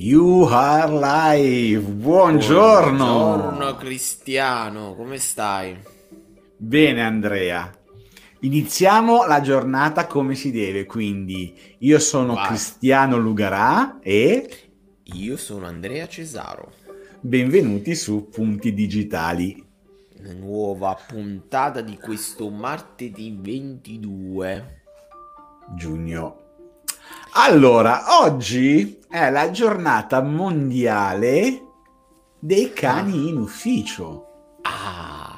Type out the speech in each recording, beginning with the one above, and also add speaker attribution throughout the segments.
Speaker 1: You are live. Buongiorno.
Speaker 2: Buongiorno Cristiano, come stai?
Speaker 1: Bene Andrea. Iniziamo la giornata come si deve, quindi io sono
Speaker 2: Vai.
Speaker 1: Cristiano Lugarà e
Speaker 2: Io sono Andrea Cesaro.
Speaker 1: benvenuti su Punti Digitali.
Speaker 2: Nuova puntata di questo martedì 22.
Speaker 1: giugno. Allora, oggi è la giornata mondiale dei cani in ufficio.
Speaker 2: Ah!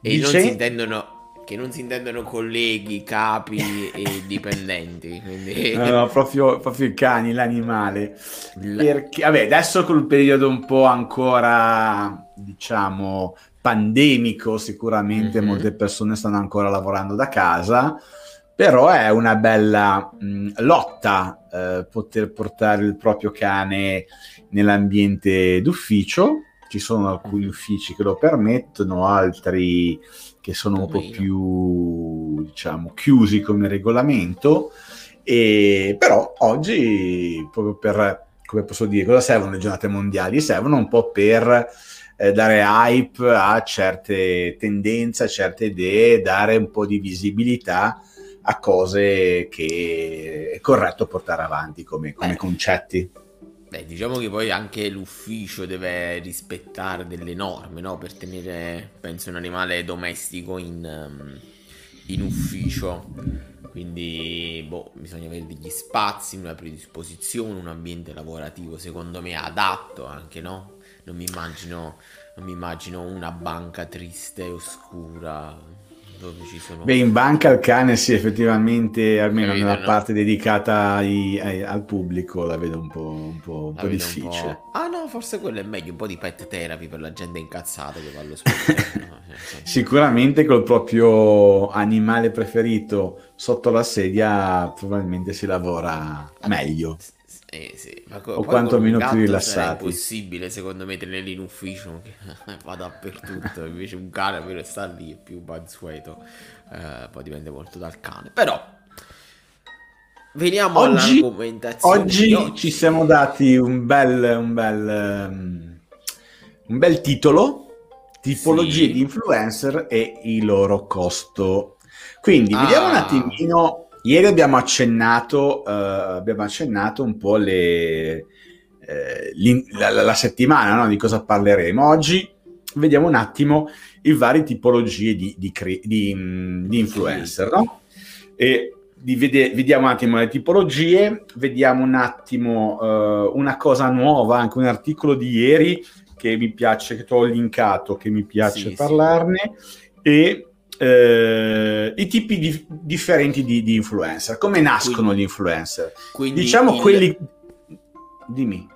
Speaker 2: E
Speaker 1: Dice-
Speaker 2: non si intendono che non si intendono colleghi, capi e dipendenti, quindi
Speaker 1: No, no, proprio, proprio i cani, l'animale.
Speaker 2: La-
Speaker 1: Perché, vabbè, adesso col periodo un po' ancora, diciamo, pandemico, sicuramente
Speaker 2: Mhm.
Speaker 1: molte persone stanno ancora lavorando da casa, però è una bella mh, lotta eh, poter portare il proprio cane nell'ambiente d'ufficio. Ci sono alcuni uffici che lo permettono, altri che sono un
Speaker 2: po'
Speaker 1: più, diciamo, chiusi come regolamento. E, però oggi, proprio per, come posso dire, cosa servono le giornate mondiali? Servono un po' per eh, dare hype a certe tendenze, a certe idee, dare un po' di visibilità a cose che è corretto portare avanti come, come concetti.
Speaker 2: Beh, diciamo che poi anche l'ufficio deve rispettare delle norme, no? Per tenere, penso, un animale domestico in, ehm, in ufficio. Quindi, boh, bisogna avere degli spazi, una predisposizione, un ambiente lavorativo, secondo me, adatto anche, no? Non mi immagino, non mi immagino una banca triste e oscura dove ci sono...
Speaker 1: Beh, in banca il cane sì, effettivamente, almeno
Speaker 2: Capito,
Speaker 1: nella
Speaker 2: no?
Speaker 1: parte dedicata ai- ai- al pubblico, la vedo un po', un po', un po'
Speaker 2: vedo un
Speaker 1: difficile.
Speaker 2: po'- Ah no, forse quello è meglio, un po' di pet therapy per la gente incazzata che va allo sì.
Speaker 1: Sicuramente col proprio animale preferito sotto la sedia probabilmente si lavora meglio.
Speaker 2: Eh, sì, ma co-
Speaker 1: O più
Speaker 2: gatto
Speaker 1: rilassati.
Speaker 2: sarà impossibile secondo me tenerli in ufficio che va dappertutto invece un cane per sta lì è più mansueto eh, poi dipende molto dal cane però veniamo
Speaker 1: Oggi-
Speaker 2: all'argomentazione
Speaker 1: Oggi
Speaker 2: oggi.
Speaker 1: ci siamo dati un bel, un bel, ehm, un bel titolo, tipologie
Speaker 2: Sì.
Speaker 1: di influencer e il loro costo. Quindi vediamo un
Speaker 2: Ah.
Speaker 1: attimino, ieri abbiamo accennato, eh, abbiamo accennato un po' le, eh, la, la- settimana no? di cosa parleremo. Oggi vediamo un attimo i vari tipologie di, di, cre- di, mm, di influencer, no? E vede- vediamo un attimo le tipologie, vediamo un attimo eh, una cosa nuova, anche un articolo di ieri che mi piace, che ti ho linkato, che mi piace
Speaker 2: Sì, sì.
Speaker 1: parlarne, e eh, i tipi di- differenti di, di influencer. Come nascono
Speaker 2: Quindi-
Speaker 1: gli influencer?
Speaker 2: Quindi
Speaker 1: Diciamo
Speaker 2: il-
Speaker 1: quelli... Dimmi.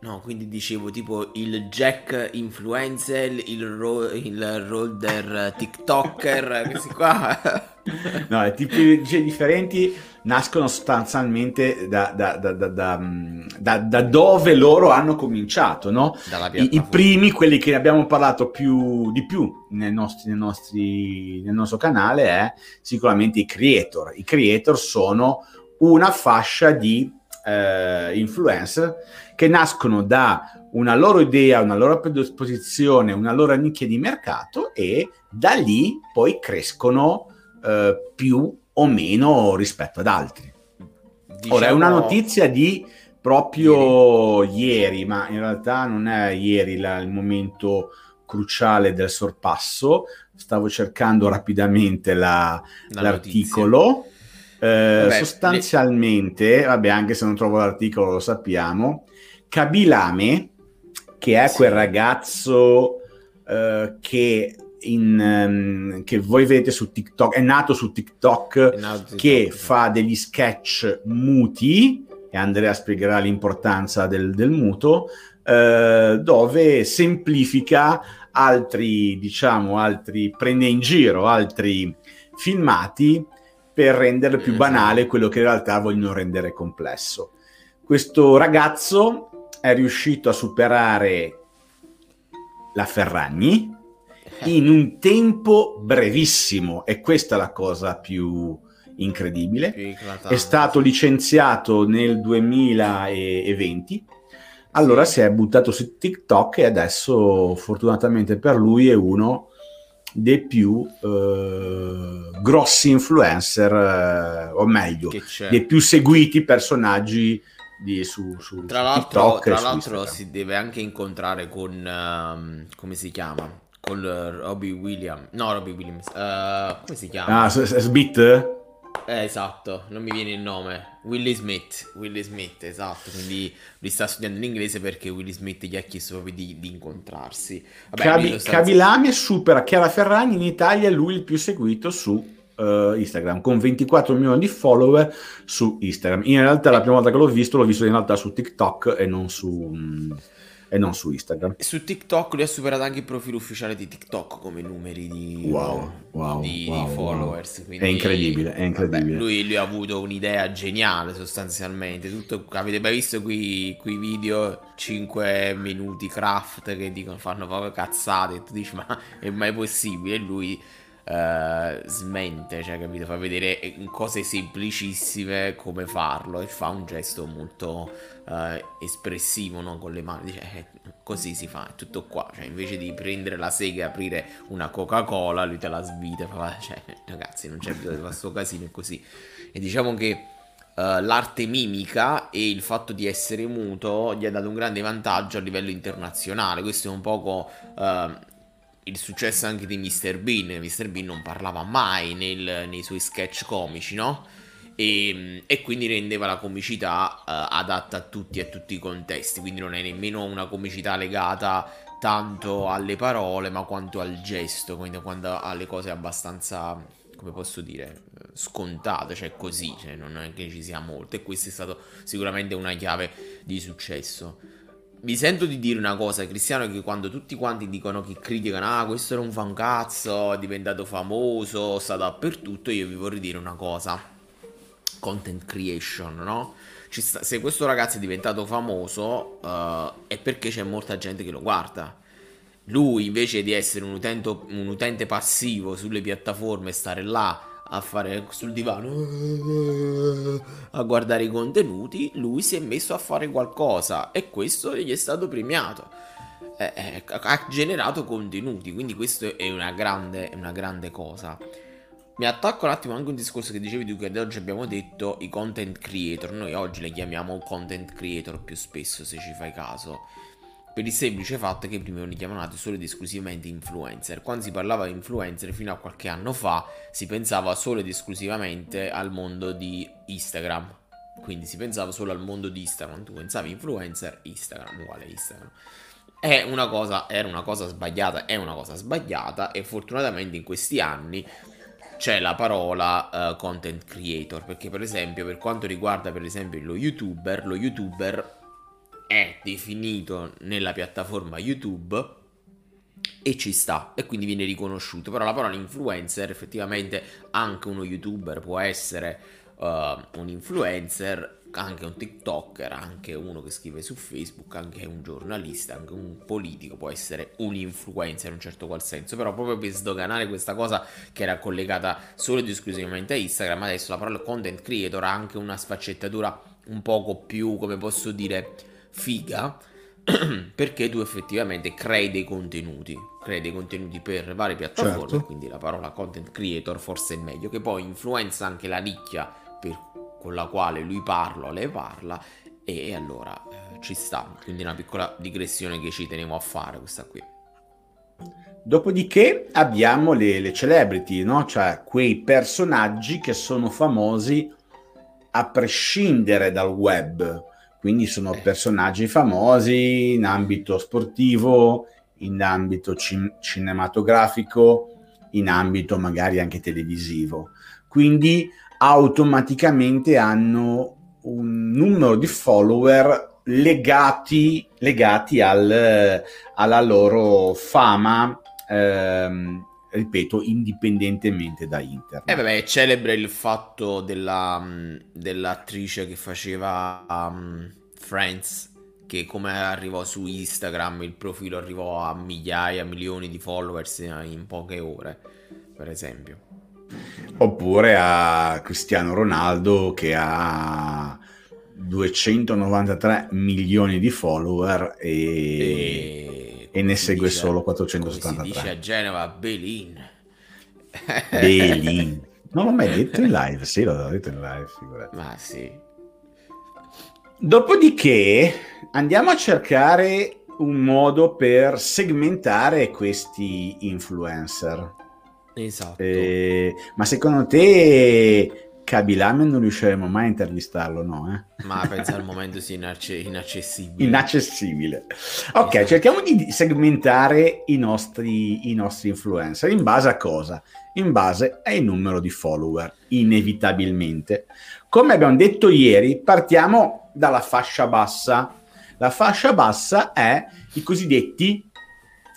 Speaker 2: no quindi dicevo tipo il jack influencer il, ro- il roller tiktoker questi qua
Speaker 1: No, i tipologie differenti nascono sostanzialmente da, da- da- da- da, mm, da- da dove loro hanno cominciato, no? I, i primi, quelli che abbiamo parlato più, di più nei nostri- nei nostri- nel nostro canale, è sicuramente i creator. I creator sono una fascia di eh, influencer che nascono da una loro idea, una loro predisposizione, una loro nicchia di mercato e da lì poi crescono eh, più o meno rispetto ad altri. Ora è una
Speaker 2: Diciamo-
Speaker 1: notizia di proprio ieri, ma in realtà non è ieri la- il momento cruciale del sorpasso. Stavo cercando rapidamente la-
Speaker 2: la
Speaker 1: l'articolo. Eh,
Speaker 2: Vabbè,
Speaker 1: sostanzialmente, vabbè, anche se non trovo l'articolo, lo sappiamo. Kabilame, che è
Speaker 2: Sì.
Speaker 1: quel ragazzo eh, che, in, ehm, che voi vedete su TikTok, è nato su TikTok
Speaker 2: notizia-
Speaker 1: che fa degli sketch muti, e Andrea spiegherà l'importanza del, del muto, eh, dove semplifica altri, diciamo, altri, prende in giro altri filmati per rendere più
Speaker 2: Mhm.
Speaker 1: banale quello che in realtà vogliono rendere complesso. Questo ragazzo è riuscito a superare la Ferragni in un tempo brevissimo e questa è la cosa più incredibile.
Speaker 2: Più.
Speaker 1: È stato licenziato nel 2020, Allora si è buttato su TikTok e adesso fortunatamente per lui è uno dei più eh, grossi influencer, eh, o meglio, dei più seguiti personaggi di, su, su,
Speaker 2: tra l'altro, TikTok. Tra l'altro si deve anche incontrare con, um, come si chiama? Con Robbie Williams. No, Robbie Williams. Uh, come si chiama?
Speaker 1: Ah, Smith?
Speaker 2: Eh, esatto, non mi viene il nome. Willy Smith, Willy Smith, esatto. Quindi lui sta studiando l'inglese perché Willy Smith gli ha chiesto proprio di, di incontrarsi.
Speaker 1: Vabbè. Cavilame supera Chiara Ferragni in Italia, lui il più seguito su uh, Instagram, con 24 milioni di follower su Instagram. In realtà la prima volta che l'ho visto, l'ho visto in realtà su TikTok e non su... Mh, e non su Instagram.
Speaker 2: E su TikTok lui ha superato anche il profilo ufficiale di TikTok come numeri di,
Speaker 1: wow, wow,
Speaker 2: di,
Speaker 1: wow,
Speaker 2: di followers.
Speaker 1: Quindi, è incredibile, è incredibile.
Speaker 2: Vabbè, lui, lui, ha avuto un'idea geniale sostanzialmente. Tutto, avete mai visto qui, qui video 5 minuti craft che dicono fanno proprio cazzate e tu dici ma è mai possibile? E lui Uh, smente, cioè, capito? Fa vedere cose semplicissime come farlo e fa un gesto molto uh, espressivo, no? Con le mani, dice, eh, così si fa, è tutto qua. Cioè, invece di prendere la sega e aprire una Coca-Cola, lui te la svita, fa, cioè, ragazzi, non c'è bisogno di questo casino così. E diciamo che Uh, l'arte mimica e il fatto di essere muto gli ha dato un grande vantaggio a livello internazionale. Questo è un poco uh, il successo anche di Mr. Bean. Mr. Bean non parlava mai nel, nei suoi sketch comici, no? E, e quindi rendeva la comicità uh, adatta a tutti e a tutti i contesti. Quindi non è nemmeno una comicità legata tanto alle parole, ma quanto al gesto, quindi quando alle cose abbastanza, come posso dire, scontate, cioè così, cioè non è che ci sia molto. E questa è stata sicuramente una chiave di successo mi sento di dire una cosa, Cristiano, che quando tutti quanti dicono che criticano, ah, questo era un fancazzo, è diventato famoso, sta dappertutto, io vi vorrei dire una cosa. Content creation, no? Sta, se questo ragazzo è diventato famoso uh, è perché c'è molta gente che lo guarda. Lui invece di essere un utente, un utente passivo sulle piattaforme e stare là a fare sul divano a guardare i contenuti, lui si è messo a fare qualcosa e questo gli è stato premiato. Eh, eh, ha generato contenuti, quindi questo è una grande, una grande cosa. Mi attacco un attimo anche un discorso che dicevi tu che oggi abbiamo detto i content creator. Noi oggi le chiamiamo content creator più spesso, se ci fai caso per il semplice fatto che prima erano chiamati solo ed esclusivamente influencer. Quando si parlava di influencer fino a qualche anno fa si pensava solo ed esclusivamente al mondo di Instagram. Quindi si pensava solo al mondo di Instagram. Tu pensavi influencer, Instagram, uguale Instagram. È una cosa, era una cosa sbagliata, è una cosa sbagliata e fortunatamente in questi anni c'è la parola uh, content creator perché per esempio per quanto riguarda per esempio lo youtuber lo youtuber è definito nella piattaforma YouTube e ci sta e quindi viene riconosciuto. Però la parola influencer effettivamente anche uno youtuber può essere uh, un influencer anche un tiktoker anche uno che scrive su facebook anche un giornalista anche un politico può essere un influencer in un certo qual senso. Però proprio per sdoganare questa cosa che era collegata solo ed esclusivamente a instagram adesso la parola content creator ha anche una sfaccettatura un poco più come posso dire figa perché tu effettivamente crei dei contenuti, crei dei contenuti per varie piattaforme, certo. quindi la parola content creator forse è meglio, che poi influenza anche la nicchia per, con la quale lui parla o lei parla e allora eh, ci sta, quindi una piccola digressione che ci tenevo a fare questa qui.
Speaker 1: Dopodiché abbiamo le, le celebrity, no? cioè quei personaggi che sono famosi a prescindere dal web quindi sono personaggi famosi in ambito sportivo, in ambito cin- cinematografico, in ambito magari anche televisivo. Quindi automaticamente hanno un numero di follower legati, legati al, alla loro fama ehm, ripeto, indipendentemente da internet.
Speaker 2: E eh vabbè, è celebre il fatto della, mm, dell'attrice che faceva um, Friends, che come arrivò su Instagram, il profilo arrivò a migliaia, milioni di followers in poche ore, per esempio.
Speaker 1: Oppure a Cristiano Ronaldo che ha 293 milioni di follower e, e, e ne segue dice, solo 473.
Speaker 2: si dice a Genova, Belin.
Speaker 1: Belin. Non l'ho mai detto in live, sì, l'ho detto in live, figurati.
Speaker 2: Ma sì.
Speaker 1: Dopodiché andiamo a cercare un modo per segmentare questi influencer.
Speaker 2: Esatto.
Speaker 1: Eh, ma secondo te Kabilame non riusciremo mai a intervistarlo, no? Eh?
Speaker 2: Ma penso al momento sia inac- inaccessibile.
Speaker 1: Inaccessibile. Ok, esatto. cerchiamo di segmentare i nostri, i nostri influencer. In base a cosa? In base al numero di follower, inevitabilmente. Come abbiamo detto ieri, partiamo dalla fascia bassa. La fascia bassa è i cosiddetti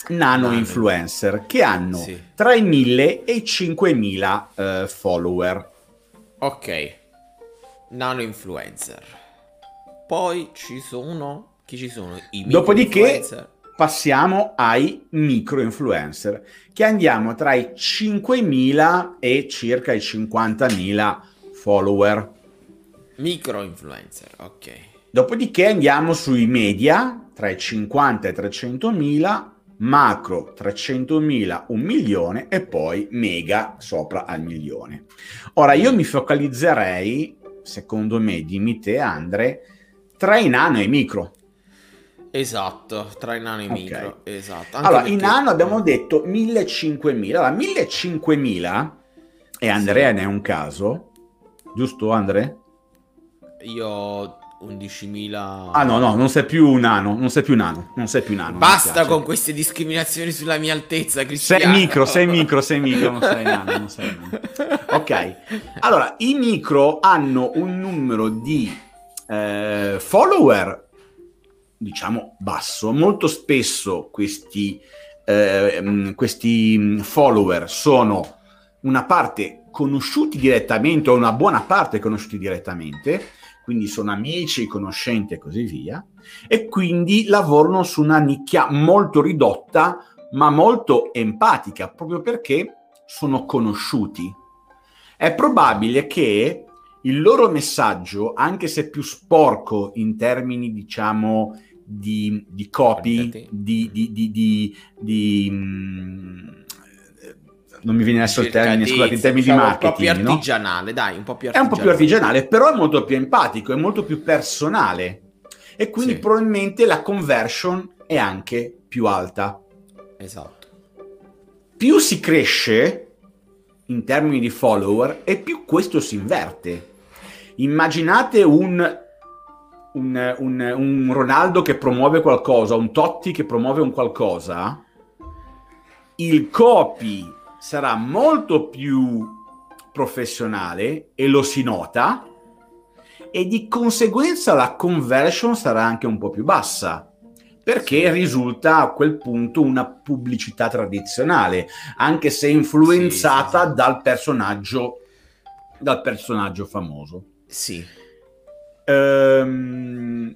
Speaker 1: nano influencer che hanno sì. tra i 1000 e i 5000 eh, follower.
Speaker 2: Ok, nano influencer. Poi ci sono chi ci sono i
Speaker 1: Dopodiché passiamo ai micro influencer che andiamo tra i 5000 e circa i 50.000 follower.
Speaker 2: Micro influencer, ok.
Speaker 1: Dopodiché andiamo sui media tra i 50 e i 300.000 macro 300.000, un milione e poi mega sopra al milione. Ora io mi focalizzerei, secondo me, dimmi te Andre, tra i nano e i micro.
Speaker 2: Esatto, tra i nano e i okay. micro, esatto.
Speaker 1: Anche allora, perché... in nano abbiamo detto 1.500, allora 1.500 e Andrea sì. ne è un caso, giusto Andre?
Speaker 2: Io 11.000.
Speaker 1: Ah no, no, non sei più nano, non sei più nano, non sei più nano.
Speaker 2: Basta con queste discriminazioni sulla mia altezza, Cristiano.
Speaker 1: Sei micro, sei micro, sei micro, non sei nano, non sei nano. Ok, allora, i micro hanno un numero di eh, follower, diciamo, basso. Molto spesso questi, eh, questi follower sono una parte conosciuti direttamente o una buona parte conosciuti direttamente quindi sono amici, conoscenti e così via, e quindi lavorano su una nicchia molto ridotta, ma molto empatica, proprio perché sono conosciuti. È probabile che il loro messaggio, anche se più sporco in termini, diciamo, di, di copy, di, di, di, mh, non mi viene adesso il termine, scusate, in termini diciamo, di marketing. Un po'
Speaker 2: più artigianale, no? dai, un po' più
Speaker 1: artigianale. È un po' più artigianale, però è molto più empatico, è molto più personale. E quindi sì. probabilmente la conversion è anche più alta.
Speaker 2: Esatto.
Speaker 1: Più si cresce in termini di follower e più questo si inverte. Immaginate un un, un, un, Ronaldo che promuove qualcosa, un Totti che promuove un qualcosa, il copy sarà molto più professionale e lo si nota e di conseguenza la conversion sarà anche un po' più bassa perché risulta a quel punto una pubblicità tradizionale anche se influenzata sì, sì, sì. dal personaggio dal personaggio famoso
Speaker 2: sì
Speaker 1: ehm,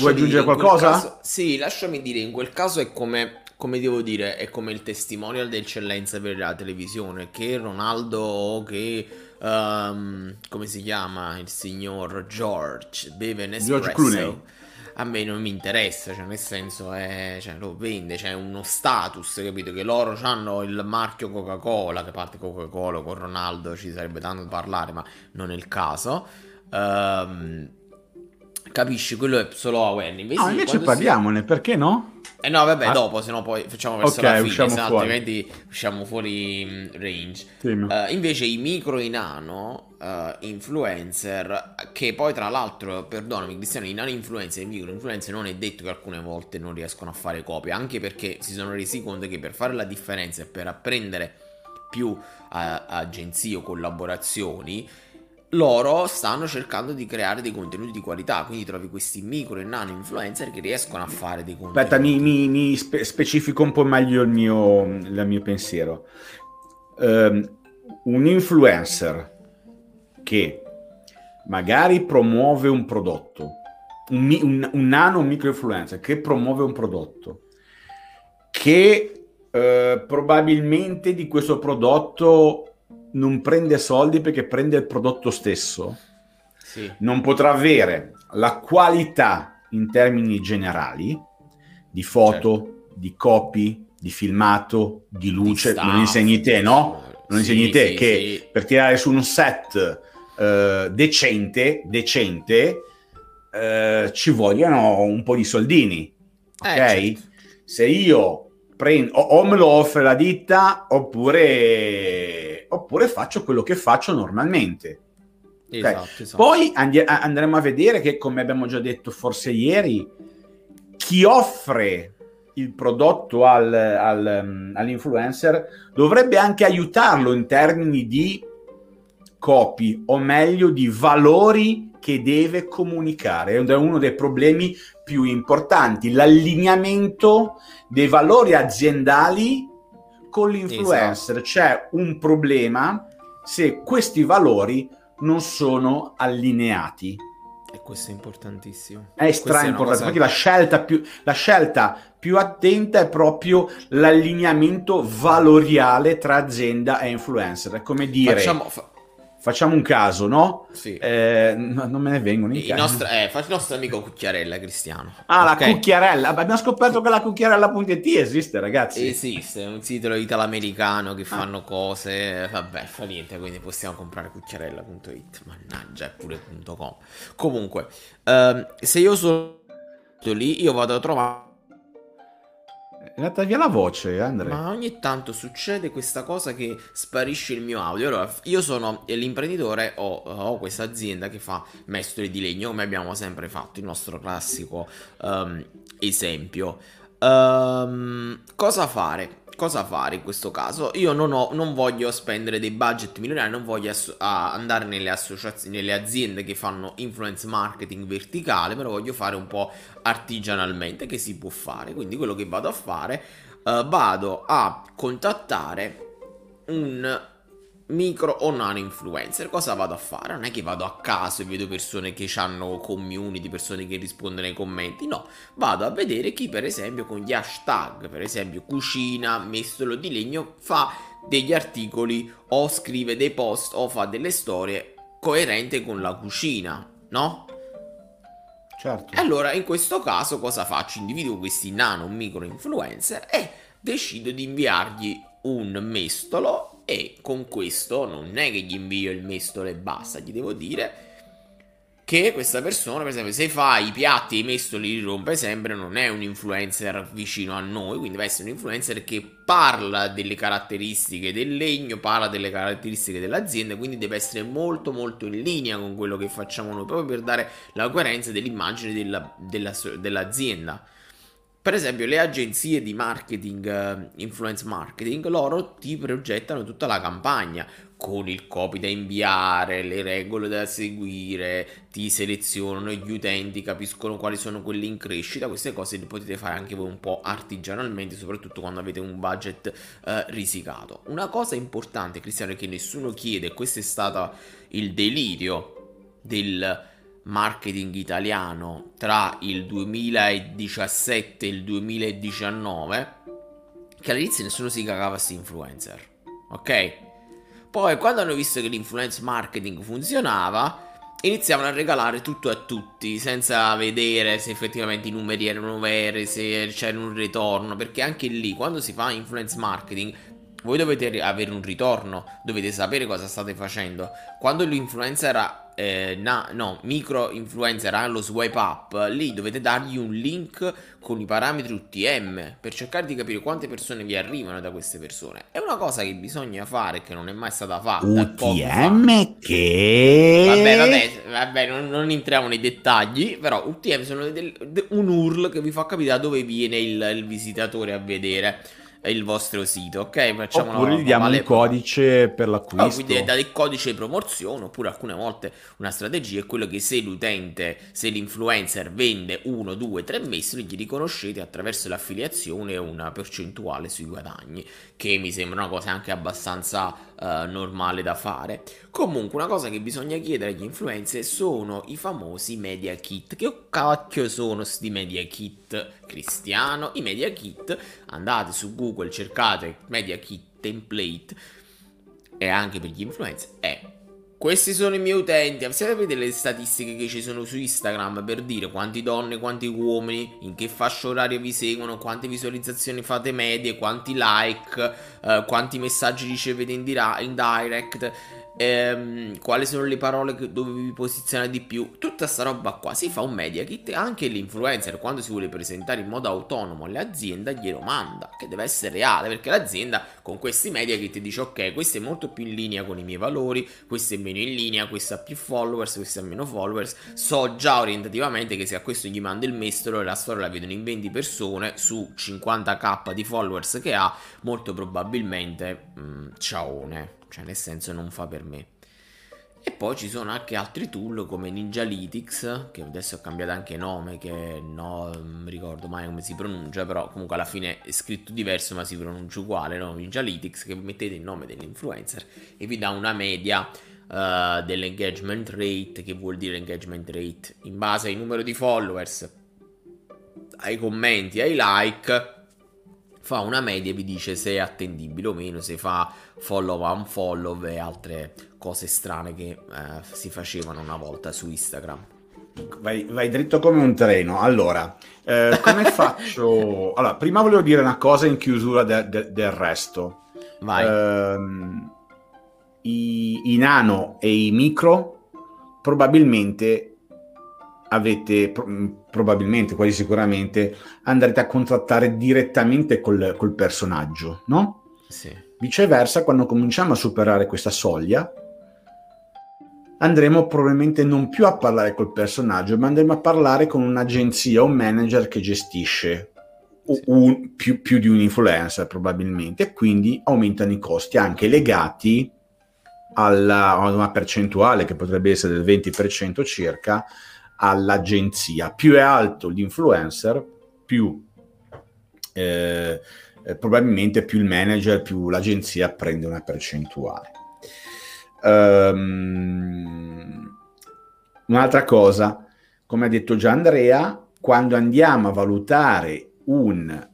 Speaker 1: vuoi aggiungere qualcosa?
Speaker 2: Caso, sì lasciami dire in quel caso è come come devo dire, è come il testimonial d'eccellenza per la televisione, che Ronaldo o che, um, come si chiama, il signor George beve Nespresso. A me non mi interessa, cioè nel senso è, cioè, lo vende, c'è cioè uno status, capito? Che loro hanno il marchio Coca-Cola, che parte Coca-Cola con Ronaldo ci sarebbe tanto da parlare, ma non è il caso. Um, capisci? Quello è solo awareness.
Speaker 1: Invece, no, invece parliamone, si... perché no?
Speaker 2: Eh no, vabbè, ah. dopo, se no poi facciamo verso okay, la fine, se altrimenti usciamo fuori mm, range. Uh, invece i micro e i nano uh, influencer, che poi tra l'altro, perdonami Cristiano, i nano influencer e i micro influencer non è detto che alcune volte non riescono a fare copie, anche perché si sono resi conto che per fare la differenza e per apprendere più uh, agenzie o collaborazioni loro stanno cercando di creare dei contenuti di qualità, quindi trovi questi micro e nano influencer che riescono a fare dei contenuti.
Speaker 1: Aspetta, mi, mi, mi spe- specifico un po' meglio il mio, il mio pensiero. Um, un influencer che magari promuove un prodotto, un, un, un nano micro influencer che promuove un prodotto, che uh, probabilmente di questo prodotto non prende soldi perché prende il prodotto stesso, sì. non potrà avere la qualità in termini generali di foto, certo. di copy, di filmato, di luce, di non insegni te, no? Non insegni sì, te sì, che per tirare su un set uh, decente, decente uh, ci vogliono un po' di soldini, ok? Eh, certo. Se io prendo, o, o, me lo offre la ditta oppure, oppure faccio quello che faccio normalmente. Esatto, okay. esatto. Poi andi- andremo a vedere che, come abbiamo già detto forse ieri, chi offre il prodotto al, al, mm, all'influencer dovrebbe anche aiutarlo in termini di copy o meglio di valori che deve comunicare. È uno dei problemi più importanti, l'allineamento dei valori aziendali con l'influencer. Esatto. C'è un problema se questi valori non sono allineati.
Speaker 2: E questo è importantissimo.
Speaker 1: È stra importante. Infatti, la scelta, più, la scelta più attenta è proprio l'allineamento valoriale tra azienda e influencer. È come dire. Facciamo, fa- Facciamo un caso, no?
Speaker 2: Sì.
Speaker 1: Eh, no, non me ne vengono
Speaker 2: in nostro, eh, il nostro amico Cucchiarella, Cristiano.
Speaker 1: Ah, okay. la Cucchiarella. Abbiamo scoperto che la Cucchiarella.it esiste, ragazzi.
Speaker 2: Esiste, è un sito italo-americano che ah. fanno ah. cose. Vabbè, fa niente, quindi possiamo comprare cucchiarella.it. Mannaggia, è pure .com. Comunque, ehm, se io sono lì, io vado a trovare
Speaker 1: andata via la voce, Andrea.
Speaker 2: Ma ogni tanto succede questa cosa che sparisce il mio audio. Allora, io sono l'imprenditore, ho, ho questa azienda che fa mestoli di legno, come abbiamo sempre fatto, il nostro classico um, esempio. Um, cosa fare? Cosa fare in questo caso? Io non, ho, non voglio spendere dei budget milionari, non voglio asso- andare nelle nelle aziende che fanno influence marketing verticale, però voglio fare un po' artigianalmente, che si può fare. Quindi quello che vado a fare, uh, vado a contattare un micro o nano influencer. Cosa vado a fare? Non è che vado a caso e vedo persone che hanno community, persone che rispondono ai commenti. No, vado a vedere chi per esempio con gli hashtag, per esempio cucina, mestolo di legno, fa degli articoli o scrive dei post o fa delle storie coerenti con la cucina, no?
Speaker 1: Certo.
Speaker 2: Allora in questo caso cosa faccio? Individuo questi nano micro influencer e decido di inviargli un mestolo e con questo non è che gli invio il mestolo e basta, gli devo dire che questa persona, per esempio, se fa i piatti e i mestoli li rompe sempre, non è un influencer vicino a noi, quindi deve essere un influencer che parla delle caratteristiche del legno, parla delle caratteristiche dell'azienda, quindi deve essere molto molto in linea con quello che facciamo noi, proprio per dare la coerenza dell'immagine della, della, dell'azienda. Per esempio, le agenzie di marketing, uh, influence marketing, loro ti progettano tutta la campagna con il copy da inviare, le regole da seguire, ti selezionano gli utenti, capiscono quali sono quelli in crescita. Queste cose le potete fare anche voi un po' artigianalmente, soprattutto quando avete un budget uh, risicato. Una cosa importante, Cristiano, che nessuno chiede, questo è stato il delirio del marketing italiano tra il 2017 e il 2019 che all'inizio nessuno si cagava questi influencer ok? Poi quando hanno visto che l'influence marketing funzionava iniziavano a regalare tutto a tutti senza vedere se effettivamente i numeri erano veri se c'era un ritorno perché anche lì quando si fa influence marketing voi dovete avere un ritorno, dovete sapere cosa state facendo. Quando l'influencer eh, na, no, micro influencer ha lo swipe up, lì dovete dargli un link con i parametri UTM per cercare di capire quante persone vi arrivano da queste persone. È una cosa che bisogna fare, che non è mai stata fatta.
Speaker 1: UTM che...
Speaker 2: Vabbè, vabbè, vabbè non, non, entriamo nei dettagli, però UTM sono del, del, un URL che vi fa capire da dove viene il, il visitatore a vedere il vostro sito, ok?
Speaker 1: Facciamo oppure gli diamo un codice per l'acquisto. Oh,
Speaker 2: quindi date il codice di promozione, oppure alcune volte una strategia è quello che se l'utente, se l'influencer vende 1, 2, 3 mesi, gli riconoscete attraverso l'affiliazione una percentuale sui guadagni, che mi sembra una cosa anche abbastanza uh, normale da fare. Comunque una cosa che bisogna chiedere agli influencer sono i famosi media kit. Che cacchio sono sti media kit cristiano? I media kit, andate su Google, cercate media kit template e anche per gli influencer è questi sono i miei utenti. Sapete le statistiche che ci sono su Instagram per dire quanti donne, quanti uomini, in che fascia oraria vi seguono, quante visualizzazioni fate medie, quanti like, eh, quanti messaggi ricevete in direct ehm, quali sono le parole dove vi posiziona di più, tutta sta roba qua si fa un media kit e anche l'influencer quando si vuole presentare in modo autonomo alle aziende glielo manda, che deve essere reale perché l'azienda con questi media kit dice ok questo è molto più in linea con i miei valori, questo è meno in linea, questo ha più followers, questo ha meno followers, so già orientativamente che se a questo gli mando il mestolo e la storia la vedono in 20 persone su 50k di followers che ha, molto probabilmente mm, ciaone cioè nel senso non fa per me. E poi ci sono anche altri tool come Ninjalytics, che adesso ha cambiato anche nome, che no, non mi ricordo mai come si pronuncia, però comunque alla fine è scritto diverso ma si pronuncia uguale, no? Ninjalytics, che mettete il nome dell'influencer e vi dà una media uh, dell'engagement rate, che vuol dire engagement rate, in base ai numero di followers, ai commenti, ai like, fa una media e vi dice se è attendibile o meno, se fa follow unfollow e altre cose strane che eh, si facevano una volta su Instagram.
Speaker 1: Vai, vai dritto come un treno. Allora, eh, come faccio? Allora, prima volevo dire una cosa in chiusura de- de- del resto.
Speaker 2: Vai.
Speaker 1: Eh, i, I nano e i micro probabilmente avete probabilmente, quasi sicuramente, andrete a contrattare direttamente col, col personaggio, no?
Speaker 2: Sì.
Speaker 1: Viceversa, quando cominciamo a superare questa soglia, andremo probabilmente non più a parlare col personaggio, ma andremo a parlare con un'agenzia o un manager che gestisce sì. un, più, più, di un influencer probabilmente, e quindi aumentano i costi anche legati alla, a una percentuale che potrebbe essere del 20% circa all'agenzia. Più è alto l'influencer, più eh, probabilmente più il manager, più l'agenzia prende una percentuale. Um, un'altra cosa, come ha detto già Andrea, quando andiamo a valutare un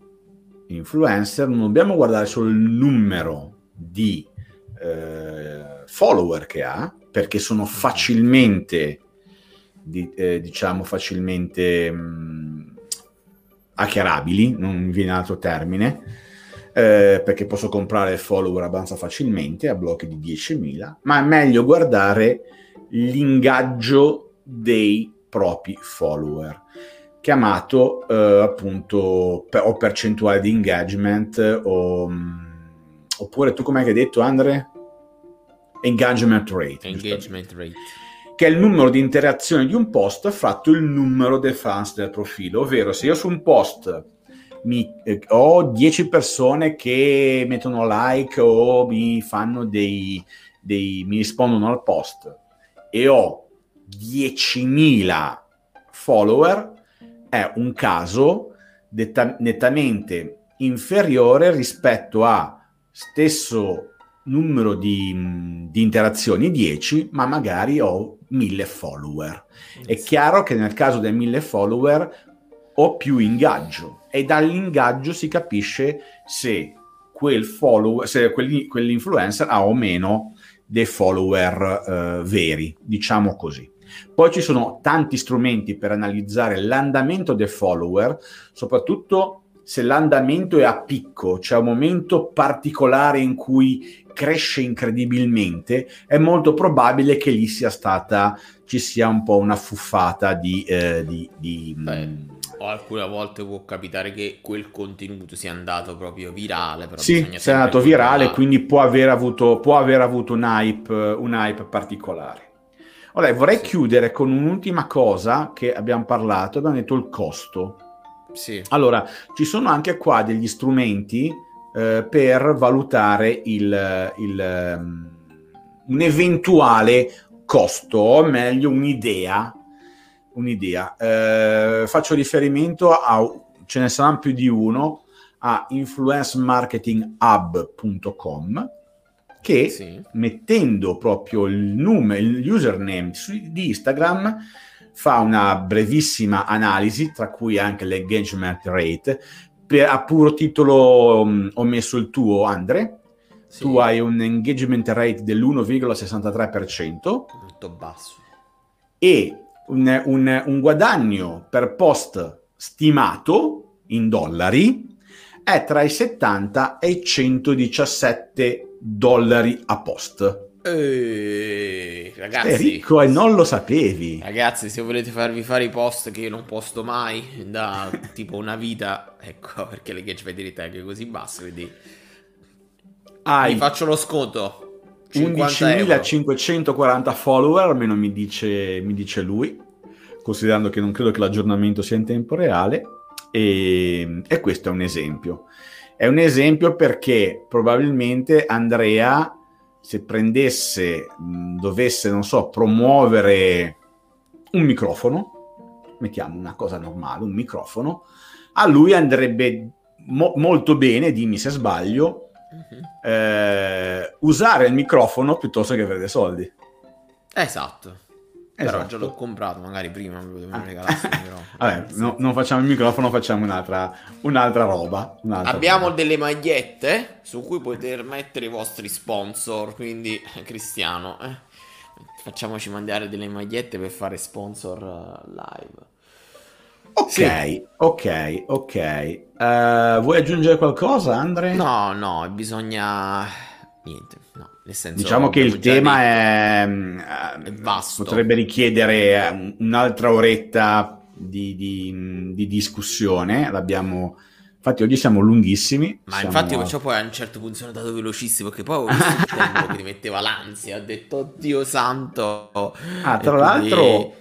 Speaker 1: influencer non dobbiamo guardare solo il numero di eh, follower che ha, perché sono facilmente, di, eh, diciamo, facilmente mh, mm, hackerabili, non mi viene altro termine, eh, perché posso comprare follower abbastanza facilmente a blocchi di 10.000, ma è meglio guardare l'ingaggio dei propri follower, chiamato eh, appunto per, o percentuale di engagement o, mm, oppure tu come hai detto Andre? Engagement rate.
Speaker 2: Engagement rate
Speaker 1: che è il numero di interazioni di un post fratto il numero dei fans del profilo, ovvero se io su un post mi, eh, ho 10 persone che mettono like o mi fanno dei, dei mi rispondono al post e ho 10.000 follower, è un caso detta, nettamente inferiore rispetto a stesso numero di, di, interazioni 10, ma magari ho 1000 follower. È chiaro che nel caso dei 1000 follower ho più ingaggio e dall'ingaggio si capisce se quel follower, se quell'influencer ha o meno dei follower eh, veri, diciamo così. Poi ci sono tanti strumenti per analizzare l'andamento dei follower, soprattutto se l'andamento è a picco, c'è un momento particolare in cui cresce incredibilmente, è molto probabile che lì sia stata, ci sia un po' una fuffata di... Eh, di, di
Speaker 2: Beh, o alcune volte può capitare che quel contenuto sia andato proprio virale. Però
Speaker 1: sì, sia andato virale, quindi può aver avuto, può aver avuto un, hype, un hype particolare. Allora, vorrei sì. chiudere con un'ultima cosa che abbiamo parlato, abbiamo detto il costo.
Speaker 2: Sì.
Speaker 1: Allora, ci sono anche qua degli strumenti eh, per valutare il, il, um, un eventuale costo, o meglio un'idea. un'idea. Eh, faccio riferimento a, ce ne saranno più di uno, a influencemarketinghub.com che sì. mettendo proprio il nome, il username di Instagram fa una brevissima analisi, tra cui anche l'engagement rate, per, a puro titolo um, ho messo il tuo, Andre. sì. tu hai un engagement rate dell'1,63%.
Speaker 2: Molto basso.
Speaker 1: E un, un, un guadagno per post stimato in dollari è tra i 70 e i 117 dollari a post.
Speaker 2: Eeeh, ragazzi,
Speaker 1: Sei ricco e non lo sapevi.
Speaker 2: Ragazzi, se volete farvi fare i post che io non posto mai da tipo una vita, ecco perché le catch di tag è così basso. Quindi Hai vi faccio lo sconto.
Speaker 1: 11.540 follower, almeno mi dice, mi dice lui, considerando che non credo che l'aggiornamento sia in tempo reale. E, e questo è un esempio. È un esempio perché probabilmente Andrea se prendesse, mh, dovesse, non so, promuovere un microfono, mettiamo una cosa normale, un microfono, a lui andrebbe mo- molto bene, dimmi se sbaglio, uh-huh. eh, usare il microfono piuttosto che avere dei soldi.
Speaker 2: Esatto. Esatto. Però già l'ho comprato, magari prima me lo ah. regalasse. Però...
Speaker 1: Vabbè, no, non facciamo il microfono, facciamo un'altra, un'altra roba. Un'altra
Speaker 2: Abbiamo
Speaker 1: roba.
Speaker 2: delle magliette su cui poter mettere i vostri sponsor, quindi Cristiano, eh, facciamoci mandare delle magliette per fare sponsor uh, live.
Speaker 1: Ok, sì. ok, ok. Uh, vuoi aggiungere qualcosa, Andre?
Speaker 2: No, no, bisogna... Niente, no. Senso,
Speaker 1: diciamo che il tema è, è, vasto. Potrebbe richiedere un'altra oretta di, di, di discussione. L'abbiamo. Infatti, oggi siamo lunghissimi.
Speaker 2: Ma
Speaker 1: siamo...
Speaker 2: infatti, perciò poi a un certo punto sono andato velocissimo. Perché poi il tempo che ti metteva l'ansia. Ho detto, oddio santo.
Speaker 1: Ah, tra l'altro.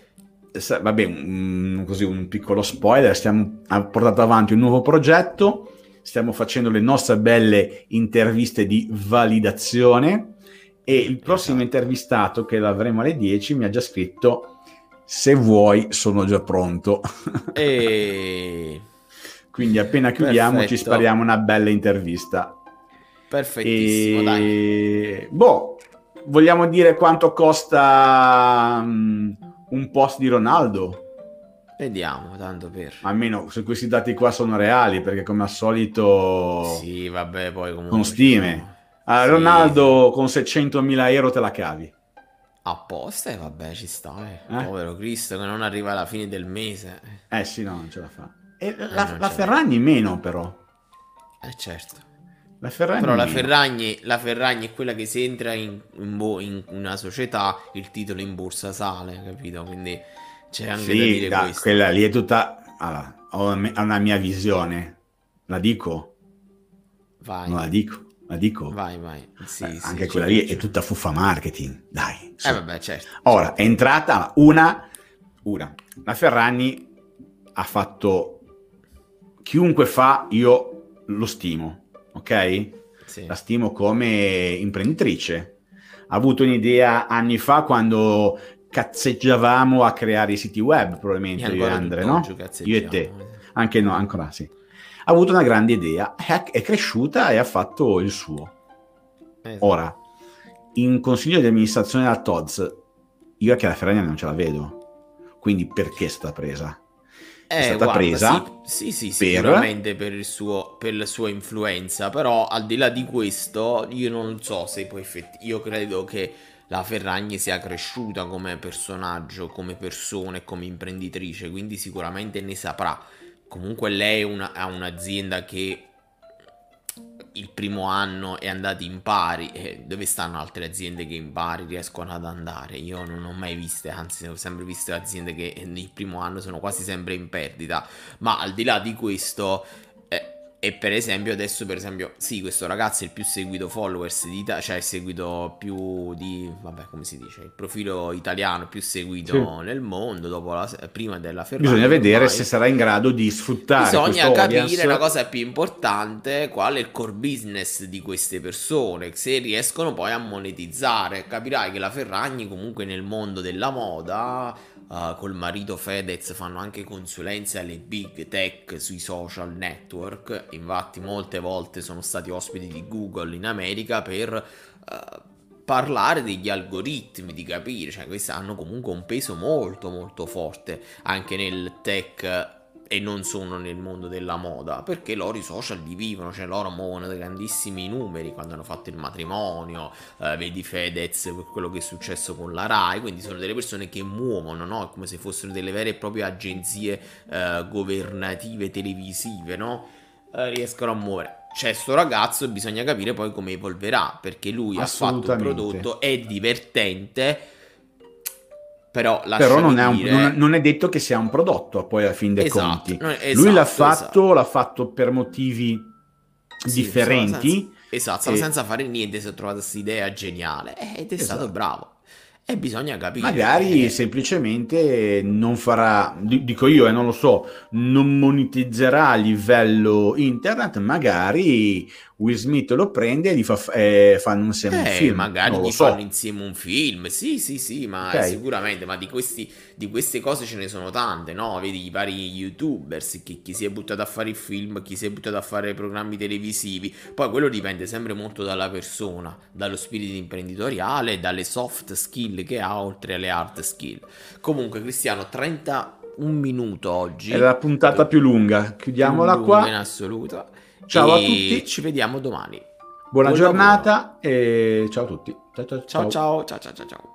Speaker 1: Vabbè, un, così un piccolo spoiler. Stiamo portato avanti un nuovo progetto. Stiamo facendo le nostre belle interviste di validazione e il prossimo esatto. intervistato, che l'avremo alle 10, mi ha già scritto: Se vuoi, sono già pronto.
Speaker 2: e...
Speaker 1: Quindi appena chiudiamo Perfetto. ci spariamo una bella intervista.
Speaker 2: Perfettissimo, e... dai.
Speaker 1: Boh, vogliamo dire quanto costa um, un post di Ronaldo?
Speaker 2: Vediamo, tanto per...
Speaker 1: Almeno se questi dati qua sono reali, perché come al solito...
Speaker 2: Sì, vabbè, poi comunque...
Speaker 1: Con stime. A sì. Ronaldo con 600.000 euro te la cavi.
Speaker 2: Apposta e vabbè ci sta, eh. eh. Povero Cristo che non arriva alla fine del mese.
Speaker 1: Eh sì, no, non ce la fa. E eh, la, la Ferragni meno però.
Speaker 2: Eh certo.
Speaker 1: La Ferragni
Speaker 2: però la Ferragni, la Ferragni, è quella che se entra in, in, bo- in, una società il titolo in borsa sale, capito? Quindi c'è anche sì, da dire da, questo.
Speaker 1: quella lì è tutta... Allora, ho una mia visione. La dico?
Speaker 2: Vai.
Speaker 1: Non la dico. La dico?
Speaker 2: Vai, vai. Sì,
Speaker 1: Beh, sì, anche quella lì è tutta fuffa marketing, dai.
Speaker 2: Su. Eh vabbè, certo.
Speaker 1: Ora, è entrata una, una. La Ferragni ha fatto... Chiunque fa, io lo stimo, ok? Sì. La stimo come imprenditrice. Ha avuto un'idea anni fa quando cazzeggiavamo a creare i siti web, probabilmente io e Andre, no? Io e te. Anche no, ancora sì ha avuto una grande idea, è, cresciuta e ha fatto il suo. Esatto. Ora, in consiglio di amministrazione al TODS, io che la Ferragna non ce la vedo. Quindi perché è stata presa?
Speaker 2: È stata guarda, presa sì, sì, sì per... sicuramente per, suo, per, la sua influenza, però al di là di questo io non so se poi effettivamente, io credo che la Ferragni sia cresciuta come personaggio, come persona e come imprenditrice, quindi sicuramente ne saprà comunque lei una, ha un'azienda che il primo anno è andata in pari e dove stanno altre aziende che in pari riescono ad andare? Io non ho mai viste anzi ho sempre visto aziende che nel primo anno sono quasi sempre in perdita. Ma al di là di questo e per esempio adesso per esempio sì questo ragazzo è il più seguito followers di Italia cioè il seguito più di vabbè come si dice il profilo italiano più seguito sì. nel mondo dopo la, prima della Ferrari
Speaker 1: bisogna vedere ormai. se sarà in grado di sfruttare
Speaker 2: bisogna capire audience. la cosa più importante qual è il core business di queste persone se riescono poi a monetizzare capirai che la Ferragni comunque nel mondo della moda uh, col marito Fedez fanno anche consulenze alle big tech sui social network, infatti molte volte sono stati ospiti di Google in America per uh, parlare degli algoritmi, di capire, cioè questi hanno comunque un peso molto molto forte anche nel tech e non sono nel mondo della moda, perché loro i social li vivono, cioè loro muovono dei grandissimi numeri quando hanno fatto il matrimonio, eh, vedi Fedez, quello che è successo con la RAI, quindi sono delle persone che muovono, no? come se fossero delle vere e proprie agenzie eh, governative televisive, no? Eh, riescono a muovere. C'è sto ragazzo e bisogna capire poi come evolverà, perché lui ha fatto un prodotto, è divertente, però,
Speaker 1: Però non, è un, non, non, è detto che sia un prodotto poi alla fin dei esatto, conti. Esatto, Lui l'ha fatto, esatto. l'ha fatto per motivi sì, differenti.
Speaker 2: Senza, esatto, e... senza fare niente, si è trovato questa idea geniale ed è stato esatto. bravo. E bisogna capire.
Speaker 1: Magari semplicemente non farà, dico io e eh, non lo so, non monetizzerà a livello internet, magari Will Smith lo prende e gli fa, eh, fanno insieme eh, un film.
Speaker 2: Magari gli so. fanno insieme un film, sì, sì, sì, ma okay. sicuramente, ma di, questi, di, queste cose ce ne sono tante, no? Vedi i vari youtubers, chi, chi, si è buttato a fare il film, chi si è buttato a fare programmi televisivi, poi quello dipende sempre molto dalla persona, dallo spirito imprenditoriale, dalle soft skill che ha, oltre alle hard skill. Comunque, Cristiano, 30 un minuto oggi.
Speaker 1: È la puntata più lunga. Chiudiamola più lunga qua.
Speaker 2: In assoluto.
Speaker 1: Ciao a tutti.
Speaker 2: Ci vediamo domani.
Speaker 1: Buona Buon giornata lavoro. e ciao a tutti.
Speaker 2: ciao ciao ciao ciao ciao ciao. ciao.